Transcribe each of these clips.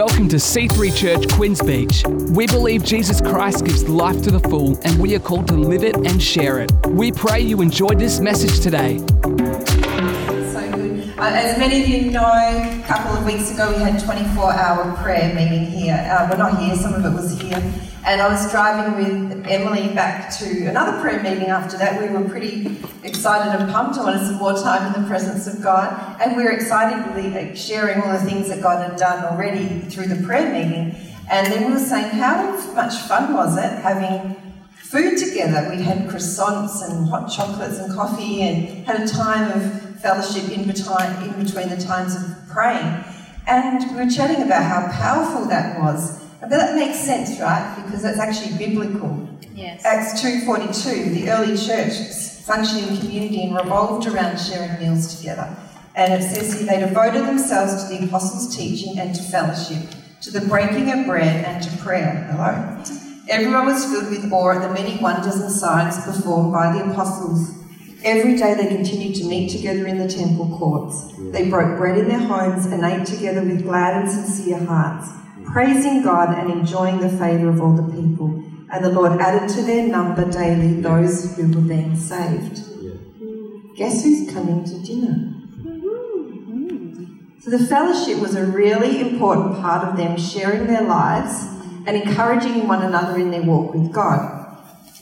Welcome to C3 Church Quinns Beach. We believe Jesus Christ gives life to the full, and we are called to live it and share it. We pray you enjoyed this message today. So good. Uh, as many of you know, a couple of weeks ago we had 24 hour prayer meeting here. Uh, we're not here, some of it was here. And I was driving with Emily back to another prayer meeting after that. We were pretty excited and pumped. I wanted some more time in the presence of God. And we were excitedly sharing all the things that God had done already through the prayer meeting. And then we were saying, how much fun was it having food together? We had croissants and hot chocolates and coffee and had a time of fellowship in between, in between the times of praying. And we were chatting about how powerful that was but that makes sense, right? Because that's actually biblical. Yes. Acts 2.42, the early church functioning community and revolved around sharing meals together. And it says here, they devoted themselves to the apostles' teaching and to fellowship, to the breaking of bread and to prayer. Hello? Everyone was filled with awe at the many wonders and signs performed by the apostles. Every day they continued to meet together in the temple courts. They broke bread in their homes and ate together with glad and sincere hearts praising God and enjoying the favour of all the people. And the Lord added to their number daily those who were being saved. Guess who's coming to dinner? So the fellowship was a really important part of them sharing their lives and encouraging one another in their walk with God.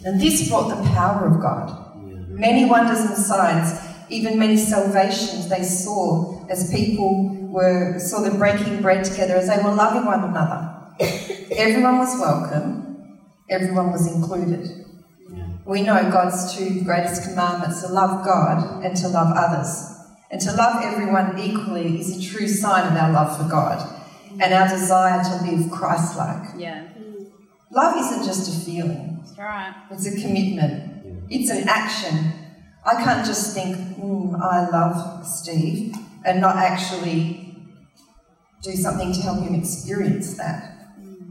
And this brought the power of God. Many wonders and signs, even many salvations they saw as people were saw them breaking bread together as they were loving one another. Everyone was welcome, everyone was included. We know God's two greatest commandments to love God and to love others. And to love everyone equally is a true sign of our love for God and our desire to live Christ like. Yeah. Love isn't just a feeling, right. it's a commitment, it's an action. I can't just think, mm, I love Steve, and not actually do something to help him experience that.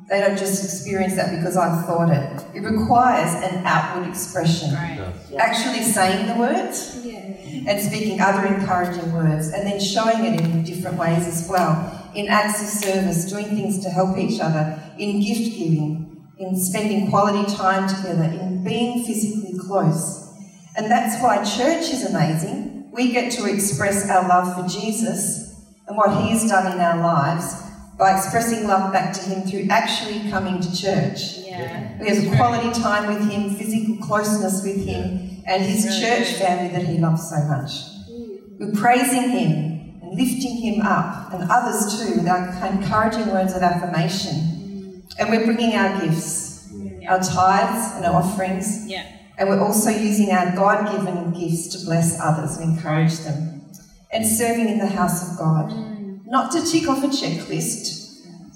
They don't just experience that because I thought it. It requires an outward expression. Right. Actually saying the words and speaking other encouraging words and then showing it in different ways as well. In acts of service, doing things to help each other, in gift giving, in spending quality time together, in being physically close. And that's why church is amazing. We get to express our love for Jesus and what he has done in our lives by expressing love back to him through actually coming to church. Yeah. We have quality time with him, physical closeness with him, and his church family that he loves so much. We're praising him and lifting him up, and others too, with our encouraging words of affirmation. And we're bringing our gifts, our tithes and our offerings, Yeah. And we're also using our God given gifts to bless others and encourage them. And serving in the house of God. Not to tick off a checklist,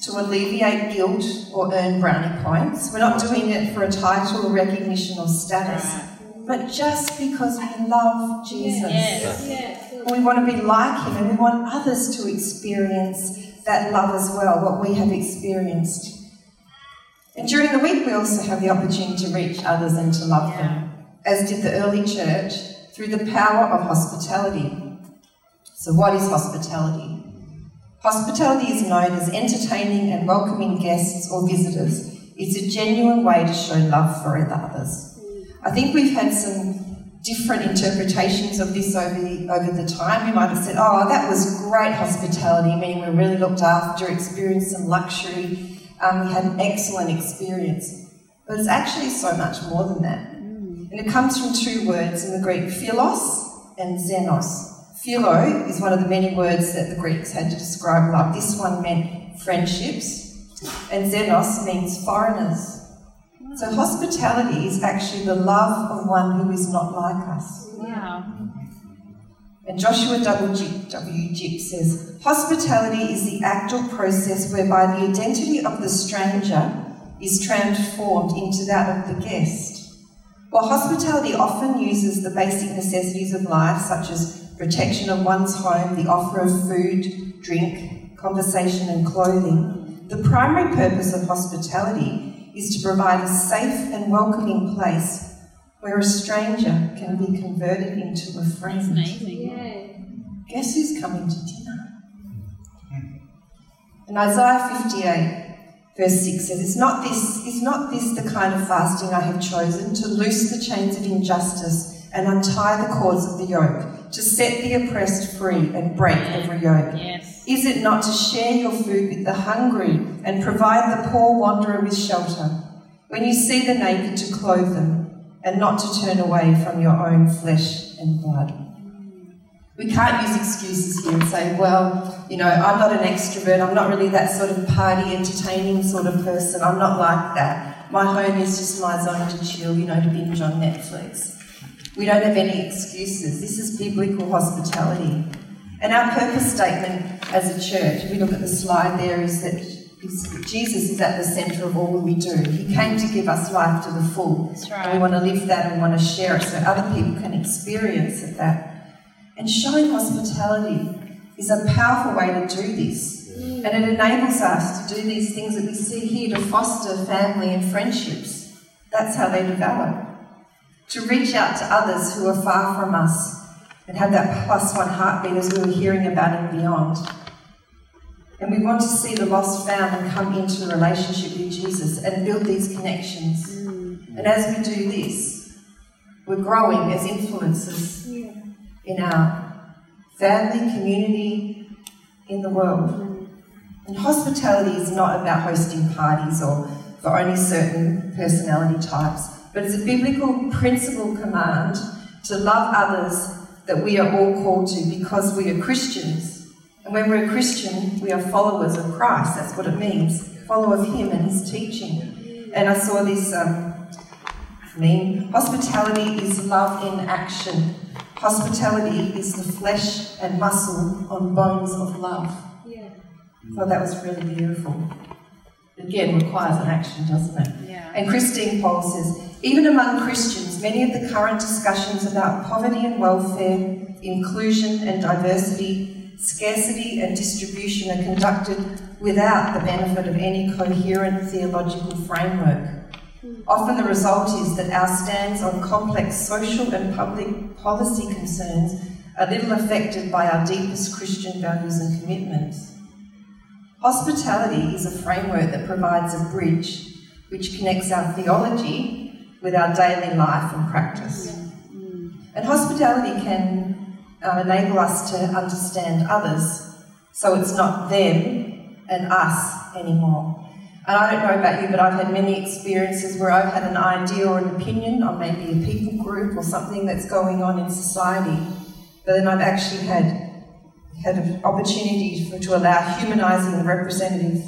to alleviate guilt or earn brownie points. We're not doing it for a title, recognition, or status, but just because we love Jesus. Yes. We want to be like him and we want others to experience that love as well, what we have experienced. And during the week, we also have the opportunity to reach others and to love them, as did the early church, through the power of hospitality. So, what is hospitality? Hospitality is known as entertaining and welcoming guests or visitors. It's a genuine way to show love for others. I think we've had some different interpretations of this over the, over the time. We might have said, oh, that was great hospitality, meaning we really looked after, experienced some luxury, um, we had an excellent experience. But it's actually so much more than that. And it comes from two words in the Greek, philos and xenos. Philo is one of the many words that the Greeks had to describe love. This one meant friendships, and xenos means foreigners. So hospitality is actually the love of one who is not like us. Wow. And Joshua W. Jipp says, Hospitality is the act or process whereby the identity of the stranger is transformed into that of the guest. While hospitality often uses the basic necessities of life, such as protection of one's home, the offer of food, drink, conversation, and clothing, the primary purpose of hospitality is to provide a safe and welcoming place where a stranger can be converted into a friend. Amazing. Yeah. Guess who's coming to dinner? In Isaiah 58, verse 6 says, Is not this, is not this the kind of fasting I have chosen to loose the chains of injustice and untie the cords of the yoke, to set the oppressed free and break every yoke? Yes. Is it not to share your food with the hungry and provide the poor wanderer with shelter? When you see the naked, to clothe them, and not to turn away from your own flesh and blood. We can't use excuses here and say, well, you know, I'm not an extrovert, I'm not really that sort of party entertaining sort of person, I'm not like that. My home is just my zone to chill, you know, to binge on Netflix. We don't have any excuses. This is biblical hospitality. And our purpose statement as a church, if we look at the slide there, is that Jesus is at the centre of all we do. He came to give us life to the full. That's right. We want to live that and want to share it so other people can experience it that. And showing hospitality is a powerful way to do this. Mm. And it enables us to do these things that we see here to foster family and friendships. That's how they develop. To reach out to others who are far from us and have that plus one heartbeat as we were hearing about and beyond. And we want to see the lost found and come into a relationship with Jesus and build these connections. Mm. And as we do this, we're growing as influencers in our family, community, in the world. Mm. And hospitality is not about hosting parties or for only certain personality types, but it's a biblical principle command to love others that we are all called to because we are Christians. And when we're a Christian, we are followers of Christ. That's what it means. Follow of Him and His teaching. And I saw this um, meme. Hospitality is love in action. Hospitality is the flesh and muscle on bones of love. Yeah. So that was really beautiful. Again, requires an action, doesn't it? Yeah. And Christine Pohl says, even among Christians, many of the current discussions about poverty and welfare, inclusion and diversity, scarcity and distribution are conducted without the benefit of any coherent theological framework. Often the result is that our stands on complex social and public policy concerns are little affected by our deepest Christian values and commitments. Hospitality is a framework that provides a bridge which connects our theology with our daily life and practice. And hospitality can uh, enable us to understand others so it's not them and us anymore. And I don't know about you, but I've had many experiences where I've had an idea or an opinion on maybe a people group or something that's going on in society, but then I've actually had had an opportunity for, to allow humanising the representative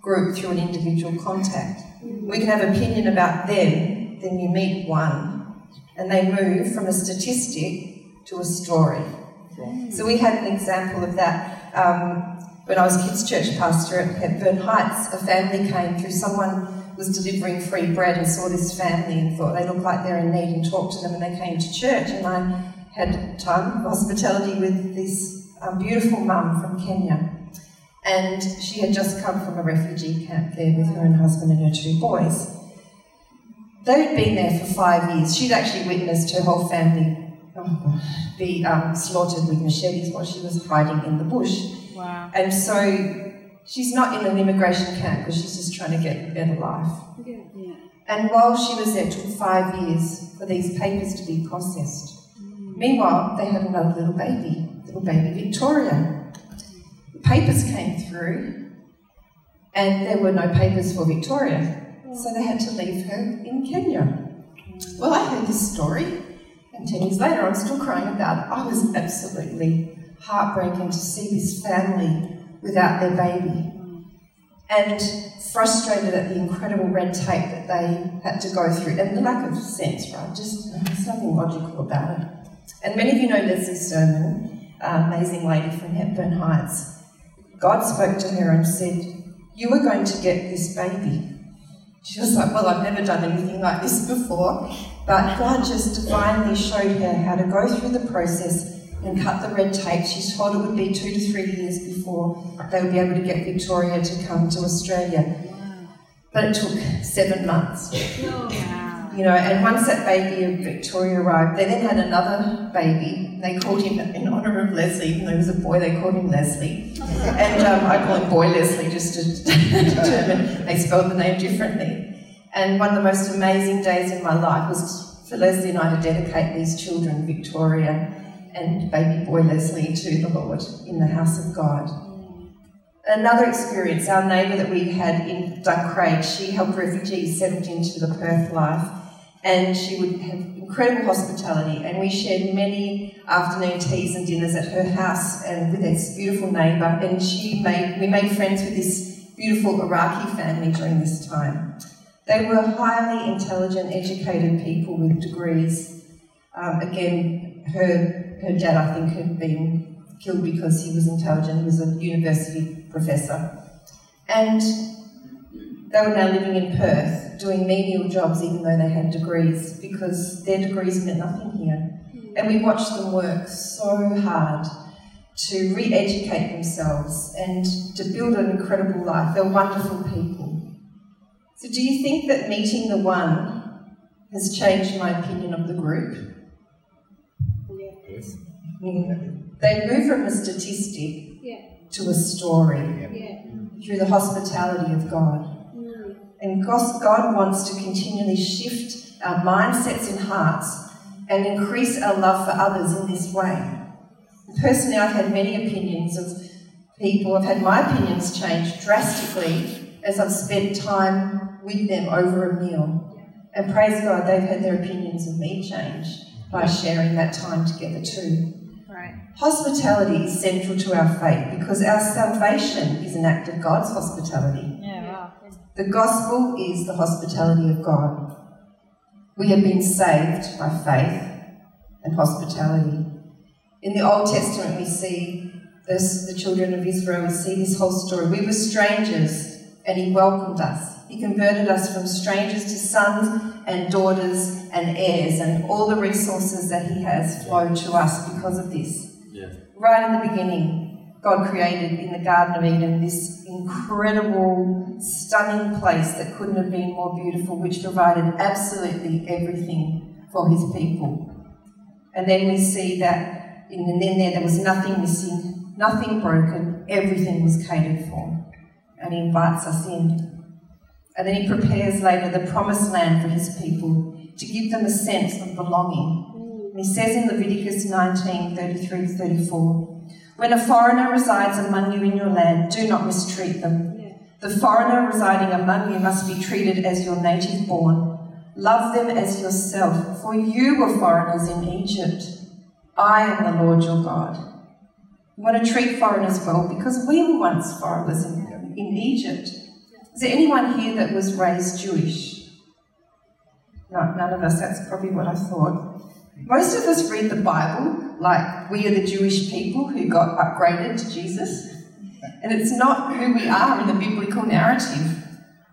group through an individual contact. We can have opinion about them, then you meet one, and they move from a statistic to a story. So we had an example of that um, when I was kids' church pastor at Hepburn Heights. A family came through, someone was delivering free bread and saw this family and thought they look like they're in need and talked to them, and they came to church. And I had time of hospitality with this um, beautiful mum from Kenya. And she had just come from a refugee camp there with her and husband and her two boys. They'd been there for five years. She'd actually witnessed her whole family be um, slaughtered with machetes while she was hiding in the bush. Wow. And so she's not in an immigration camp because she's just trying to get a better life. Yeah. And while she was there, it took five years for these papers to be processed. Meanwhile, they had another little baby, little baby Victoria. The papers came through, and there were no papers for Victoria, so they had to leave her in Kenya. Well, I heard this story, and 10 years later, I'm still crying about it. I was absolutely heartbroken to see this family without their baby and frustrated at the incredible red tape that they had to go through and the lack of sense, right? Just there's nothing logical about it. And many of you know Leslie Sermon, uh, amazing lady from Hepburn Heights. God spoke to her and said, You are going to get this baby. She was like, Well, I've never done anything like this before. But God just divinely showed her how to go through the process and cut the red tape. She's told it would be two to three years before they would be able to get Victoria to come to Australia. But it took seven months. Oh, wow. You know, and once that baby of Victoria arrived, they then had another baby. They called him in honour of Leslie, even though he was a boy. They called him Leslie, and um, I call him Boy Leslie just to determine they spelled the name differently. And one of the most amazing days in my life was for Leslie and I to dedicate these children, Victoria and baby boy Leslie, to the Lord in the house of God. Another experience, our neighbour that we had in Duncraig, she helped refugees settled into the Perth life and she would have incredible hospitality and we shared many afternoon teas and dinners at her house and with this beautiful neighbour and she made we made friends with this beautiful Iraqi family during this time. They were highly intelligent, educated people with degrees. Um, again, her, her dad, I think, had been killed because he was intelligent. He was a university professor. And they were now living in Perth, doing menial jobs even though they had degrees, because their degrees meant nothing here. And we watched them work so hard to re educate themselves and to build an incredible life. They're wonderful people. So, do you think that meeting the one has changed my opinion of the group? Yes. Mm. They move from a statistic Yeah. to a story Yeah. through the hospitality of God. And God God wants to continually shift our mindsets and hearts and increase our love for others in this way. Personally, I've had many opinions of people. I've had my opinions change drastically as I've spent time with them over a meal. And praise God, they've had their opinions of me change by sharing that time together too. Right. Hospitality is central to our faith because our salvation is an act of God's hospitality. The gospel is the hospitality of God. We have been saved by faith and hospitality. In the Old Testament, we see this, the children of Israel, we see this whole story. We were strangers and He welcomed us. He converted us from strangers to sons and daughters and heirs, and all the resources that He has flow to us because of this. Yeah. Right in the beginning, God created in the Garden of Eden this incredible, stunning place that couldn't have been more beautiful, which provided absolutely everything for His people. And then we see that in the then there, there was nothing missing, nothing broken, everything was catered for. And He invites us in. And then he prepares later the promised land for his people to give them a sense of belonging. And he says in Leviticus 19 33 34, When a foreigner resides among you in your land, do not mistreat them. The foreigner residing among you must be treated as your native born. Love them as yourself, for you were foreigners in Egypt. I am the Lord your God. We want to treat foreigners well because we were once foreigners in, in Egypt. Is there anyone here that was raised Jewish? No, none of us. That's probably what I thought. Most of us read the Bible like we are the Jewish people who got upgraded to Jesus. And it's not who we are in the biblical narrative.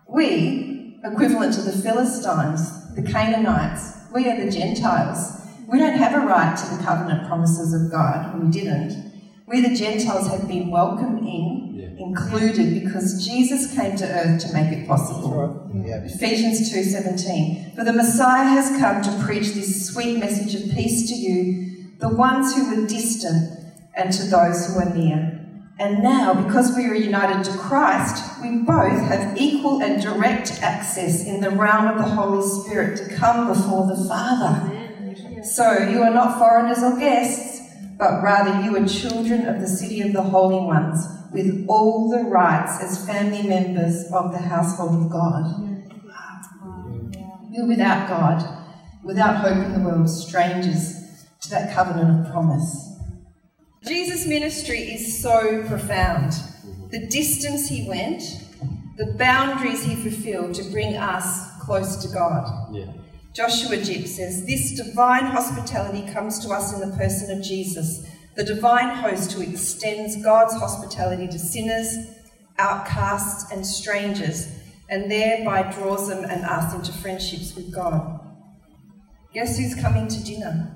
We, equivalent to the Philistines, the Canaanites, we are the Gentiles. We don't have a right to the covenant promises of God. We didn't. We, the Gentiles, have been welcomed in, Yeah. included, because Jesus came to earth to make it possible. Mm. Yeah. Ephesians 2:17 For the Messiah has come to preach this sweet message of peace to you the ones who were distant and to those who are near. And now because we are united to Christ we both have equal and direct access in the realm of the Holy Spirit to come before the Father. So you are not foreigners or guests but rather you are children of the city of the holy ones with all the rights as family members of the household of God. You're without God, without hope in the world, strangers to that covenant of promise. Jesus' ministry is so profound. The distance he went, the boundaries he fulfilled to bring us close to God. Yeah. Joshua Jipp says, This divine hospitality comes to us in the person of Jesus, the divine host who extends God's hospitality to sinners, outcasts, and strangers, and thereby draws them and us into friendships with God. Guess who's coming to dinner?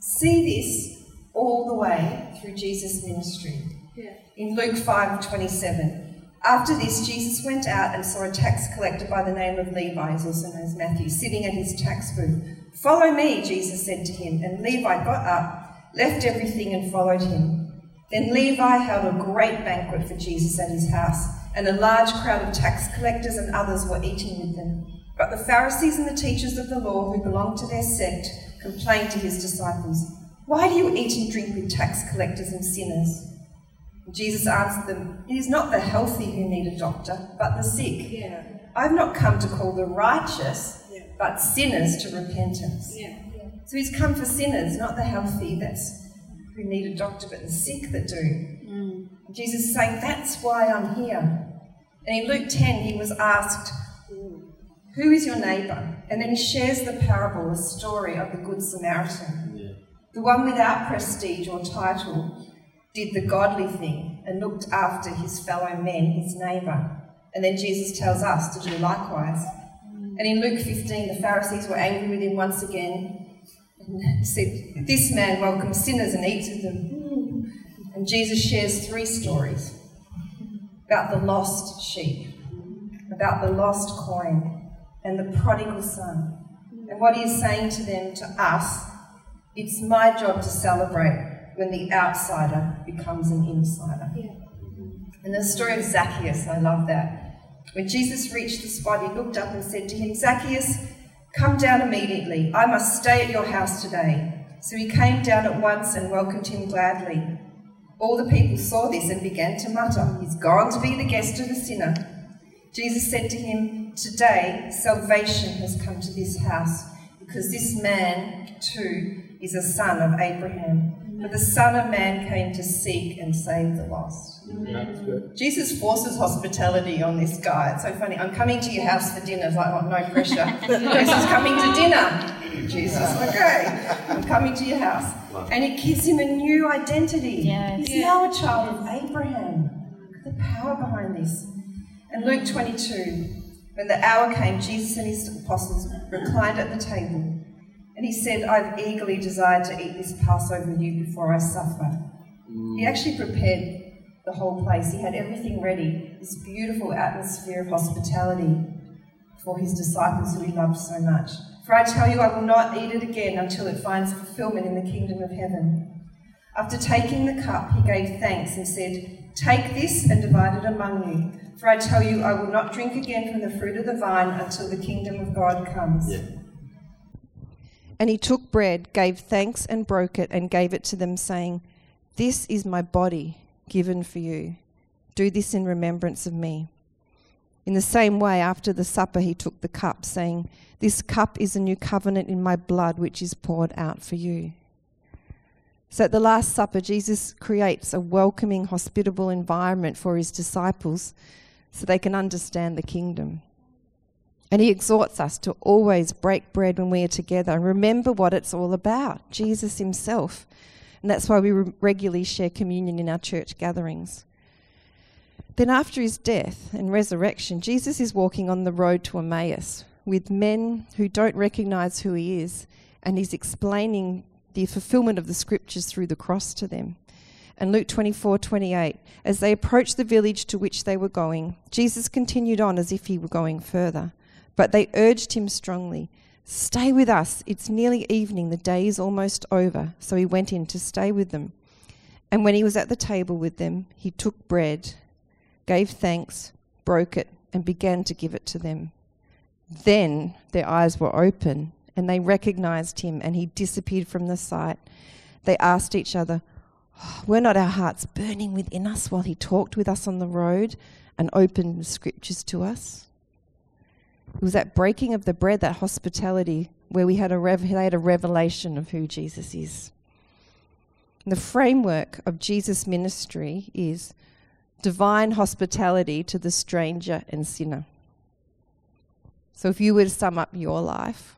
See this all the way through Jesus' ministry. Yeah. In Luke 5 27. After this, Jesus went out and saw a tax collector by the name of Levi, who's also known as Matthew, sitting at his tax booth. Follow me, Jesus said to him. And Levi got up, left everything, and followed him. Then Levi held a great banquet for Jesus at his house, and a large crowd of tax collectors and others were eating with them. But the Pharisees and the teachers of the law who belonged to their sect complained to his disciples, Why do you eat and drink with tax collectors and sinners? And Jesus answered them, It is not the healthy who need a doctor, but the sick. Yeah. I've not come to call the righteous, Yeah. but sinners to repentance. Yeah. So he's come for sinners, not the healthy that's who need a doctor, but the sick that do. Mm. Jesus is saying, That's why I'm here. And in Luke 10, he was asked, Who is your neighbour? And then he shares the parable, the story of the Good Samaritan. The one without prestige or title did the godly thing and looked after his fellow men, his neighbour. And then Jesus tells us to do likewise. Mm. And in Luke 15, the Pharisees were angry with him once again and said, This man welcomes sinners and eats with them. Mm. And Jesus shares three stories about the lost sheep, about the lost coin, and the prodigal son. And what he is saying to them, to us, it's my job to celebrate when the outsider becomes an insider. And the story of Zacchaeus, I love that. When Jesus reached the spot, he looked up and said to him, Zacchaeus, come down immediately. I must stay at your house today. So he came down at once and welcomed him gladly. All the people saw this and began to mutter, He's gone to be the guest of the sinner. Jesus said to him, Today salvation has come to this house, because this man too is a son of Abraham. For the Son of Man came to seek and save the lost. Jesus forces hospitality on this guy. It's so funny. I'm coming to your house for dinner. It's like, oh, no pressure. Jesus coming to dinner. Jesus, okay. I'm coming to your house. And it gives him a new identity. Yes. He's now a child of Abraham. The power behind this. And Luke 22, when the hour came, Jesus and his apostles reclined at the table. And he said, I've eagerly desired to eat this Passover with you before I suffer. He mm. actually prepared the whole place. He had everything ready, this beautiful atmosphere of hospitality for his disciples who he loved so much. For I tell you, I will not eat it again until it finds fulfillment in the kingdom of heaven. After taking the cup, he gave thanks and said, Take this and divide it among you. For I tell you, I will not drink again from the fruit of the vine until the kingdom of God comes. And he took bread, gave thanks, and broke it, and gave it to them, saying, This is my body given for you. Do this in remembrance of me. In the same way, after the supper, he took the cup, saying, This cup is a new covenant in my blood, which is poured out for you. So at the Last Supper, Jesus creates a welcoming, hospitable environment for his disciples so they can understand the kingdom. And he exhorts us to always break bread when we are together and remember what it's all about Jesus himself. And that's why we re- regularly share communion in our church gatherings. Then, after his death and resurrection, Jesus is walking on the road to Emmaus with men who don't recognize who he is, and he's explaining the fulfillment of the scriptures through the cross to them. And Luke 24 28, as they approached the village to which they were going, Jesus continued on as if he were going further. But they urged him strongly, Stay with us. It's nearly evening. The day is almost over. So he went in to stay with them. And when he was at the table with them, he took bread, gave thanks, broke it, and began to give it to them. Then their eyes were open, and they recognized him, and he disappeared from the sight. They asked each other, "Oh, Were not our hearts burning within us while he talked with us on the road and opened the scriptures to us? It was that breaking of the bread, that hospitality, where we had a, rev- had a revelation of who Jesus is. The framework of Jesus' ministry is divine hospitality to the stranger and sinner. So, if you were to sum up your life,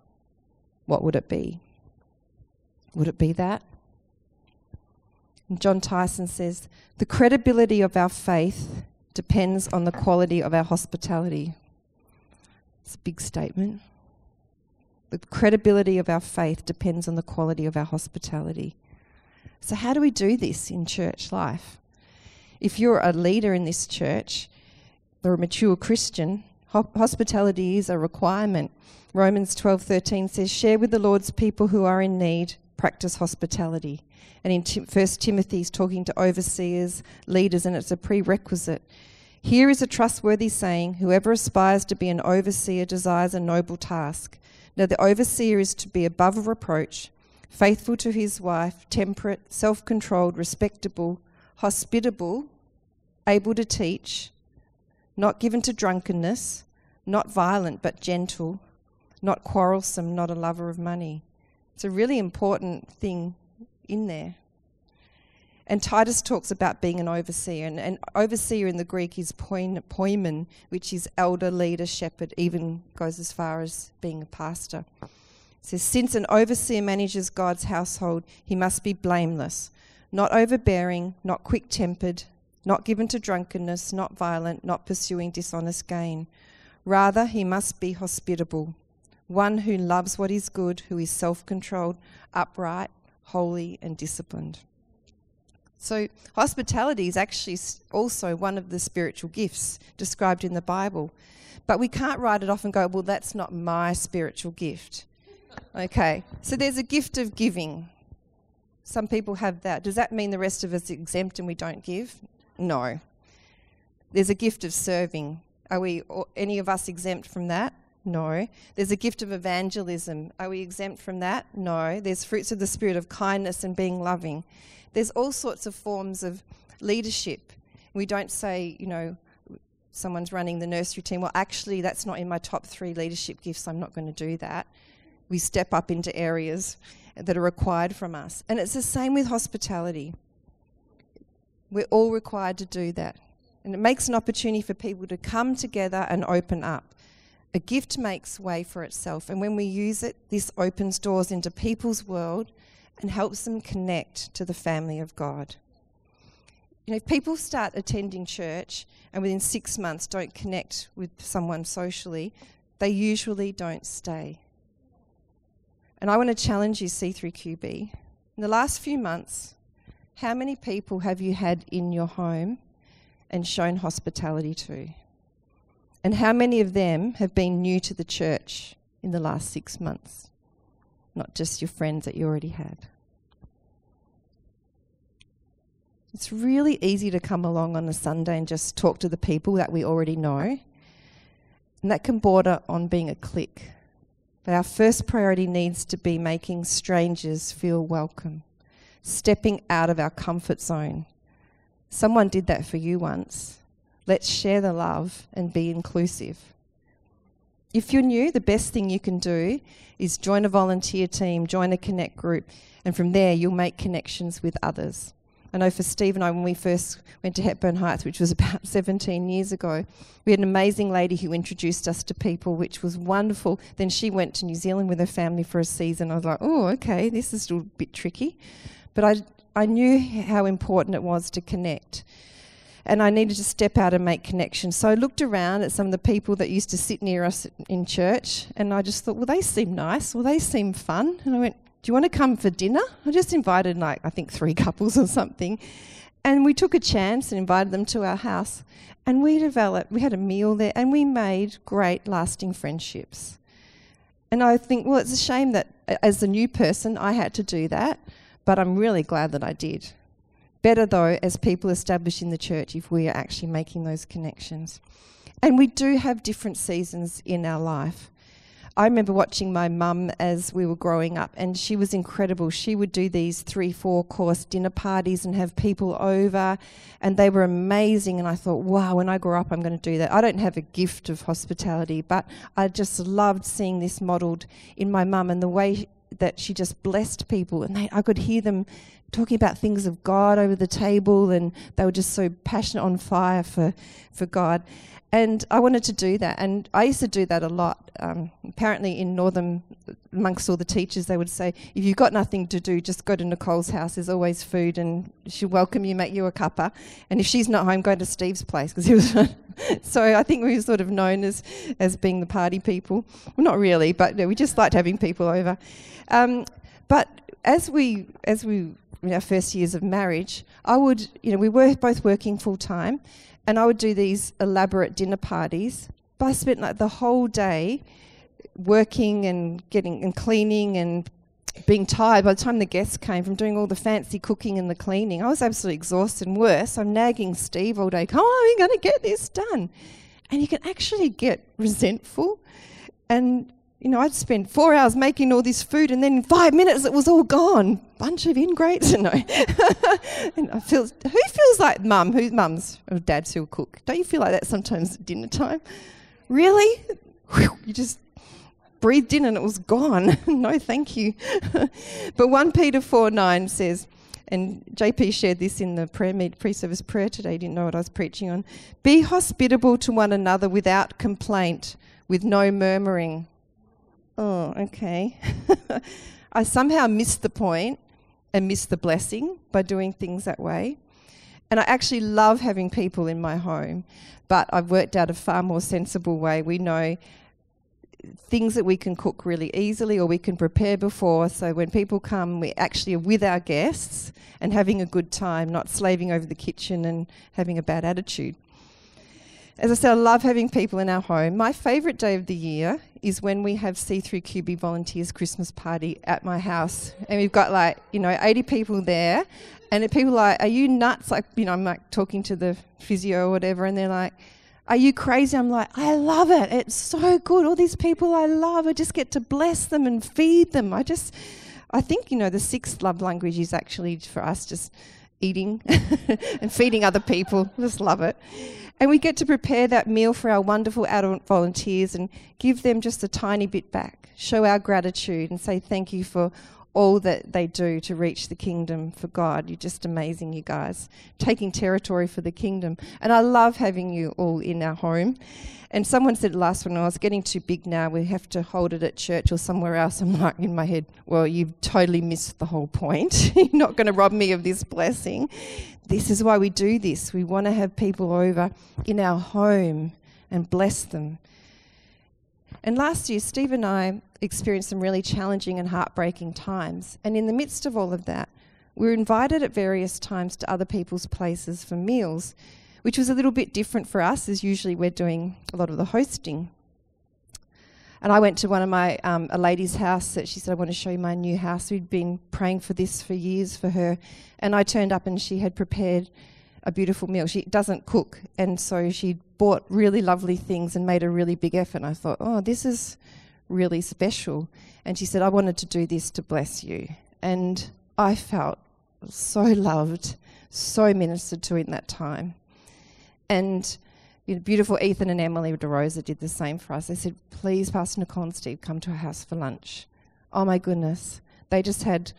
what would it be? Would it be that? And John Tyson says, The credibility of our faith depends on the quality of our hospitality. It's a big statement. The credibility of our faith depends on the quality of our hospitality. So, how do we do this in church life? If you're a leader in this church or a mature Christian, hospitality is a requirement. Romans 12:13 says, "Share with the Lord's people who are in need, practice hospitality." And in Tim- 1 Timothy, he's talking to overseers, leaders, and it's a prerequisite. Here is a trustworthy saying Whoever aspires to be an overseer desires a noble task. Now, the overseer is to be above reproach, faithful to his wife, temperate, self controlled, respectable, hospitable, able to teach, not given to drunkenness, not violent but gentle, not quarrelsome, not a lover of money. It's a really important thing in there. And Titus talks about being an overseer, and, and overseer in the Greek is poin, poimen, which is elder, leader, shepherd, even goes as far as being a pastor. It says, Since an overseer manages God's household, he must be blameless, not overbearing, not quick tempered, not given to drunkenness, not violent, not pursuing dishonest gain. Rather, he must be hospitable, one who loves what is good, who is self controlled, upright, holy, and disciplined. So, hospitality is actually also one of the spiritual gifts described in the Bible. But we can't write it off and go, well, that's not my spiritual gift. Okay, so there's a gift of giving. Some people have that. Does that mean the rest of us exempt and we don't give? No. There's a gift of serving. Are we any of us exempt from that? No. There's a gift of evangelism. Are we exempt from that? No. There's fruits of the spirit of kindness and being loving. There's all sorts of forms of leadership. We don't say, you know, someone's running the nursery team. Well, actually, that's not in my top three leadership gifts. I'm not going to do that. We step up into areas that are required from us. And it's the same with hospitality. We're all required to do that. And it makes an opportunity for people to come together and open up. A gift makes way for itself. And when we use it, this opens doors into people's world and helps them connect to the family of God. You know, if people start attending church and within six months don't connect with someone socially, they usually don't stay. And I want to challenge you, C3QB. In the last few months, how many people have you had in your home and shown hospitality to? And how many of them have been new to the church in the last six months? Not just your friends that you already had. It's really easy to come along on a Sunday and just talk to the people that we already know. And that can border on being a clique. But our first priority needs to be making strangers feel welcome, stepping out of our comfort zone. Someone did that for you once. Let's share the love and be inclusive. If you're new, the best thing you can do is join a volunteer team, join a connect group, and from there you'll make connections with others. I know for Steve and I, when we first went to Hepburn Heights, which was about 17 years ago, we had an amazing lady who introduced us to people, which was wonderful. Then she went to New Zealand with her family for a season. I was like, oh, okay, this is a bit tricky. But I, I knew how important it was to connect. And I needed to step out and make connections. So I looked around at some of the people that used to sit near us in church, and I just thought, well, they seem nice. Well, they seem fun. And I went, do you want to come for dinner? I just invited, like, I think three couples or something. And we took a chance and invited them to our house. And we developed, we had a meal there, and we made great, lasting friendships. And I think, well, it's a shame that as a new person, I had to do that, but I'm really glad that I did. Better, though, as people establish in the church, if we are actually making those connections. And we do have different seasons in our life. I remember watching my mum as we were growing up, and she was incredible. She would do these three, four course dinner parties and have people over, and they were amazing. And I thought, wow, when I grow up, I'm going to do that. I don't have a gift of hospitality, but I just loved seeing this modelled in my mum and the way that she just blessed people, and they, I could hear them talking about things of God over the table, and they were just so passionate on fire for, for God. And I wanted to do that, and I used to do that a lot. Um, apparently, in Northern, amongst all the teachers, they would say, "If you've got nothing to do, just go to Nicole's house. There's always food, and she'll welcome you, make you a cuppa. And if she's not home, go to Steve's place because he was." so I think we were sort of known as as being the party people. Well, not really, but we just liked having people over. Um, but as we as we in our first years of marriage, I would, you know, we were both working full time, and I would do these elaborate dinner parties But I spent like the whole day working and getting and cleaning and being tired by the time the guests came from doing all the fancy cooking and the cleaning. I was absolutely exhausted and worse. I'm nagging Steve all day, come on, we're going to get this done. And you can actually get resentful. And, you know, I'd spend four hours making all this food and then in five minutes it was all gone. Bunch of ingrates. No. and I feel, who feels like mum? Who's mums or dads who cook? Don't you feel like that sometimes at dinner time? Really? you just breathed in and it was gone. no, thank you. but 1 Peter 4 9 says, and JP shared this in the prayer meet, pre-service prayer today. Didn't know what I was preaching on. Be hospitable to one another without complaint, with no murmuring. Oh, okay. I somehow missed the point and missed the blessing by doing things that way. And I actually love having people in my home, but I've worked out a far more sensible way. We know things that we can cook really easily or we can prepare before. So when people come, we actually are with our guests and having a good time, not slaving over the kitchen and having a bad attitude. As I said, I love having people in our home. My favourite day of the year is when we have C3QB volunteers Christmas party at my house. And we've got like, you know, 80 people there. And people are like, are you nuts? Like, you know, I'm like talking to the physio or whatever, and they're like, are you crazy? I'm like, I love it. It's so good. All these people I love, I just get to bless them and feed them. I just, I think, you know, the sixth love language is actually for us just eating and feeding other people. Just love it. And we get to prepare that meal for our wonderful adult volunteers and give them just a tiny bit back, show our gratitude and say thank you for all that they do to reach the kingdom for God. You're just amazing, you guys. Taking territory for the kingdom. And I love having you all in our home. And someone said last one, I was getting too big now, we have to hold it at church or somewhere else. I'm like, in my head, well, you've totally missed the whole point. You're not going to rob me of this blessing. This is why we do this. We want to have people over in our home and bless them. And last year, Steve and I experienced some really challenging and heartbreaking times. And in the midst of all of that, we were invited at various times to other people's places for meals, which was a little bit different for us, as usually we're doing a lot of the hosting. And I went to one of my, um, a lady's house that she said, I want to show you my new house. We'd been praying for this for years for her. And I turned up and she had prepared a beautiful meal. She doesn't cook. And so she bought really lovely things and made a really big effort. And I thought, oh, this is really special. And she said, I wanted to do this to bless you. And I felt so loved, so ministered to in that time. And you know, beautiful Ethan and Emily DeRosa did the same for us. They said, please, Pastor Nicole and Steve, come to our house for lunch. Oh my goodness. They just had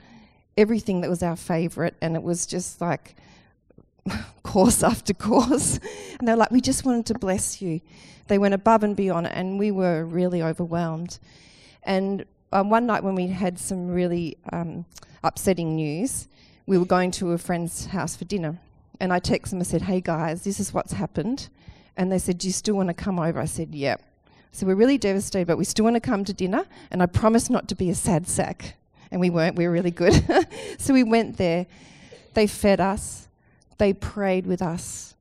everything that was our favourite, and it was just like course after course. And they're like, we just wanted to bless you. They went above and beyond, and we were really overwhelmed. And um, one night when we had some really um, upsetting news, we were going to a friend's house for dinner. And I texted them and said, hey guys, this is what's happened. And they said, do you still want to come over? I said, yep. So we're really devastated, but we still want to come to dinner. And I promised not to be a sad sack. And we weren't, we were really good. so we went there. They fed us they prayed with us.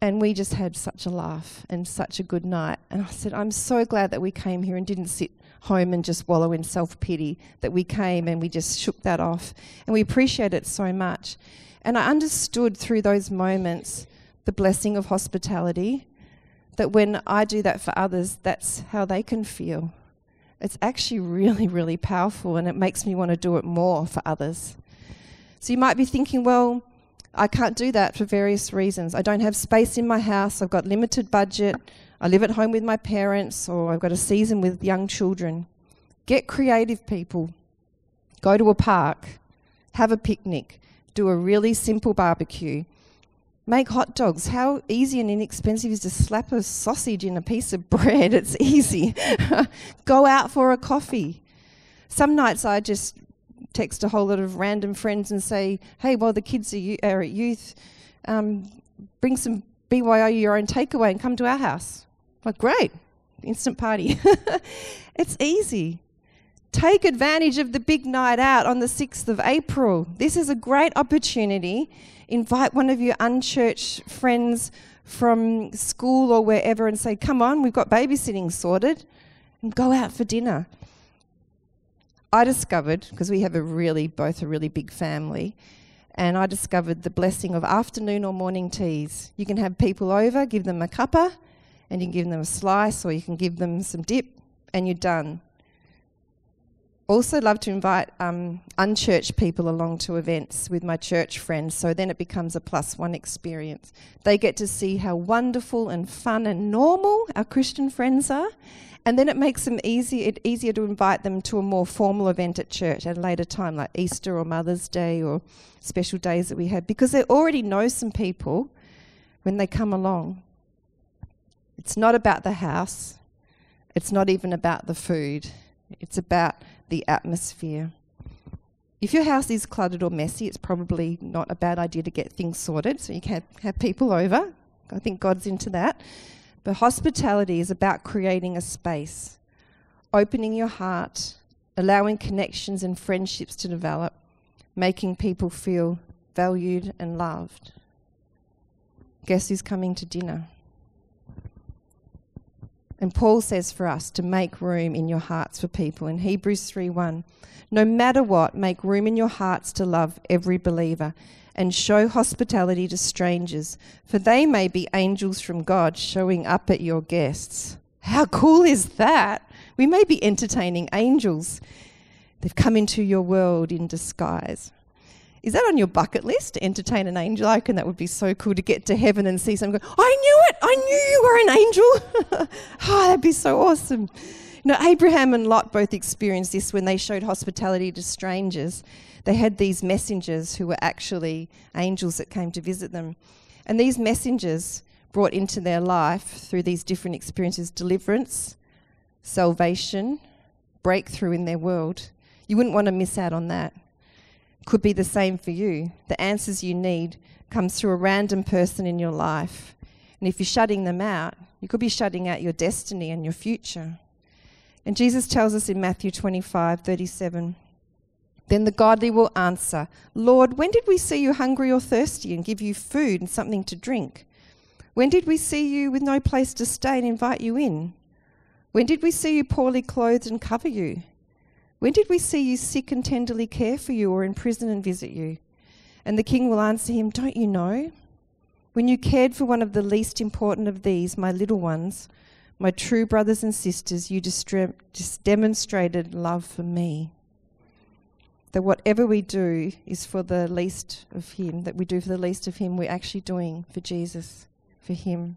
And we just had such a laugh and such a good night. And I said, I'm so glad that we came here and didn't sit home and just wallow in self pity, that we came and we just shook that off. And we appreciate it so much. And I understood through those moments the blessing of hospitality, that when I do that for others, that's how they can feel. It's actually really, really powerful, and it makes me want to do it more for others. So you might be thinking, well, I can't do that for various reasons. I don't have space in my house, I've got limited budget, I live at home with my parents, or I've got a season with young children. Get creative, people. Go to a park, have a picnic, do a really simple barbecue. Make hot dogs. How easy and inexpensive is to slap a sausage in a piece of bread? It's easy. Go out for a coffee. Some nights I just text a whole lot of random friends and say, hey, while the kids are, are at youth, um, bring some BYO your own takeaway and come to our house. Like, great, instant party. it's easy. Take advantage of the big night out on the 6th of April. This is a great opportunity. Invite one of your unchurched friends from school or wherever and say, Come on, we've got babysitting sorted, and go out for dinner. I discovered, because we have a really, both a really big family, and I discovered the blessing of afternoon or morning teas. You can have people over, give them a cuppa, and you can give them a slice, or you can give them some dip, and you're done. Also, love to invite um, unchurched people along to events with my church friends, so then it becomes a plus one experience. They get to see how wonderful and fun and normal our Christian friends are, and then it makes them easy, it easier to invite them to a more formal event at church at a later time, like Easter or Mother's Day or special days that we have, because they already know some people when they come along. It's not about the house, it's not even about the food, it's about the atmosphere. If your house is cluttered or messy, it's probably not a bad idea to get things sorted so you can have people over. I think God's into that. But hospitality is about creating a space, opening your heart, allowing connections and friendships to develop, making people feel valued and loved. Guess who's coming to dinner? And Paul says for us to make room in your hearts for people in Hebrews 3:1. No matter what, make room in your hearts to love every believer and show hospitality to strangers, for they may be angels from God showing up at your guests. How cool is that? We may be entertaining angels. They've come into your world in disguise. Is that on your bucket list to entertain an angel? I reckon that would be so cool to get to heaven and see someone go, I knew it! I knew you were an angel! oh, that'd be so awesome. You know, Abraham and Lot both experienced this when they showed hospitality to strangers. They had these messengers who were actually angels that came to visit them. And these messengers brought into their life through these different experiences deliverance, salvation, breakthrough in their world. You wouldn't want to miss out on that could be the same for you. The answers you need comes through a random person in your life. And if you're shutting them out, you could be shutting out your destiny and your future. And Jesus tells us in Matthew 25, 37, then the godly will answer, Lord, when did we see you hungry or thirsty and give you food and something to drink? When did we see you with no place to stay and invite you in? When did we see you poorly clothed and cover you? When did we see you sick and tenderly care for you, or in prison and visit you? And the king will answer him, Don't you know? When you cared for one of the least important of these, my little ones, my true brothers and sisters, you just demonstrated love for me. That whatever we do is for the least of Him, that we do for the least of Him, we're actually doing for Jesus, for Him.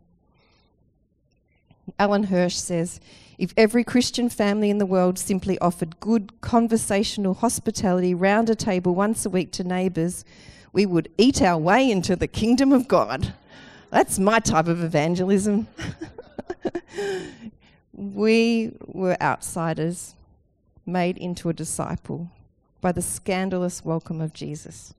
Alan Hirsch says if every Christian family in the world simply offered good conversational hospitality round a table once a week to neighbours, we would eat our way into the kingdom of God. That's my type of evangelism. we were outsiders made into a disciple by the scandalous welcome of Jesus.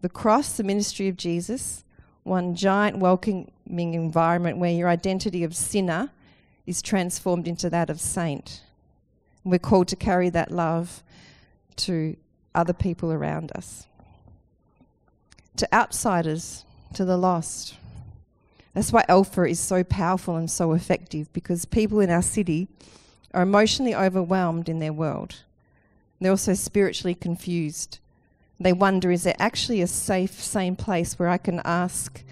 The cross, the ministry of Jesus, one giant welcoming environment where your identity of sinner is transformed into that of saint. We're called to carry that love to other people around us, to outsiders, to the lost. That's why Alpha is so powerful and so effective because people in our city are emotionally overwhelmed in their world. They're also spiritually confused. They wonder is there actually a safe, same place where I can ask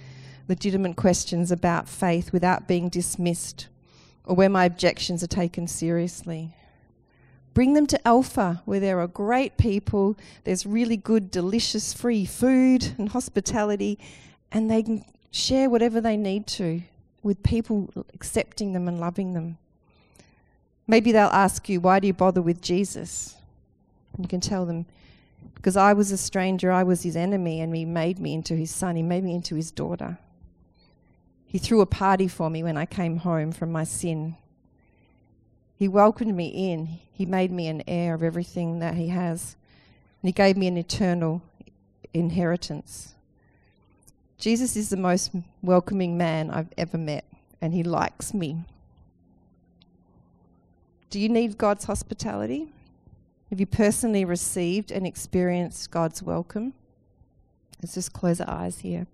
legitimate questions about faith without being dismissed or where my objections are taken seriously? Bring them to Alpha, where there are great people, there's really good, delicious, free food and hospitality, and they can share whatever they need to with people accepting them and loving them. Maybe they'll ask you, Why do you bother with Jesus? You can tell them, Because I was a stranger, I was his enemy, and he made me into his son, he made me into his daughter. He threw a party for me when I came home from my sin. He welcomed me in. He made me an heir of everything that He has. And He gave me an eternal inheritance. Jesus is the most welcoming man I've ever met, and He likes me. Do you need God's hospitality? Have you personally received and experienced God's welcome? Let's just close our eyes here.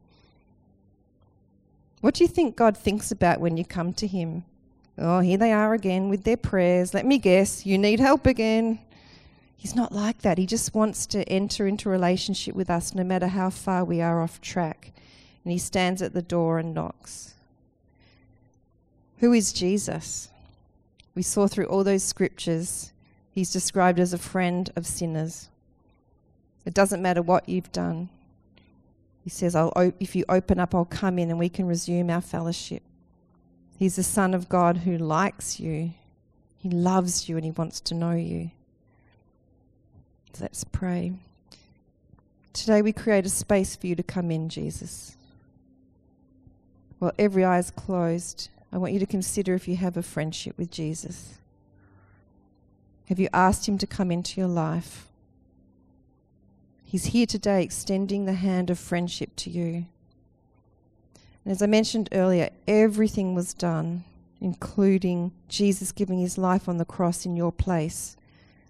What do you think God thinks about when you come to Him? Oh, here they are again with their prayers. Let me guess, you need help again. He's not like that. He just wants to enter into relationship with us no matter how far we are off track. And He stands at the door and knocks. Who is Jesus? We saw through all those scriptures, He's described as a friend of sinners. It doesn't matter what you've done. He says, if you open up, I'll come in and we can resume our fellowship. He's the Son of God who likes you. He loves you and he wants to know you. Let's pray. Today we create a space for you to come in, Jesus. While every eye is closed, I want you to consider if you have a friendship with Jesus. Have you asked him to come into your life? He's here today extending the hand of friendship to you. And as I mentioned earlier, everything was done, including Jesus giving his life on the cross in your place,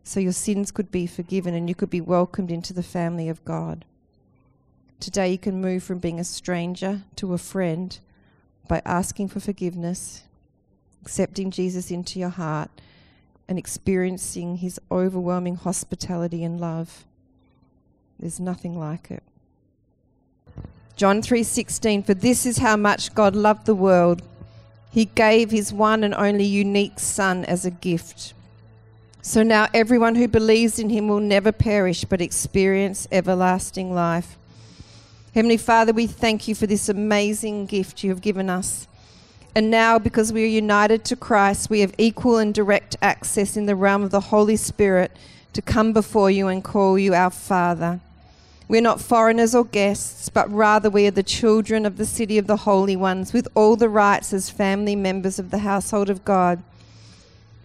so your sins could be forgiven and you could be welcomed into the family of God. Today, you can move from being a stranger to a friend by asking for forgiveness, accepting Jesus into your heart, and experiencing his overwhelming hospitality and love. There's nothing like it. John 3:16 For this is how much God loved the world. He gave his one and only unique son as a gift. So now everyone who believes in him will never perish but experience everlasting life. Heavenly Father, we thank you for this amazing gift you have given us. And now, because we are united to Christ, we have equal and direct access in the realm of the Holy Spirit to come before you and call you our Father. We're not foreigners or guests, but rather we are the children of the city of the holy ones, with all the rights as family members of the household of God.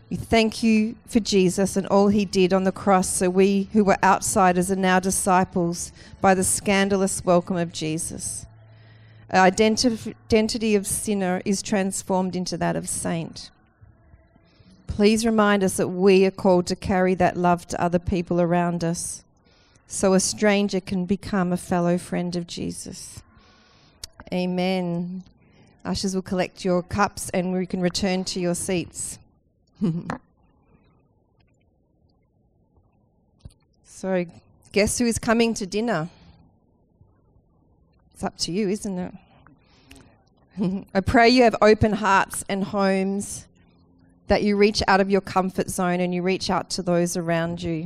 We thank you for Jesus and all he did on the cross, so we who were outsiders are now disciples by the scandalous welcome of Jesus. Our identity of sinner is transformed into that of saint. Please remind us that we are called to carry that love to other people around us so a stranger can become a fellow friend of Jesus. Amen. Ushers will collect your cups and we can return to your seats. so, guess who is coming to dinner? It's up to you, isn't it? I pray you have open hearts and homes, that you reach out of your comfort zone and you reach out to those around you.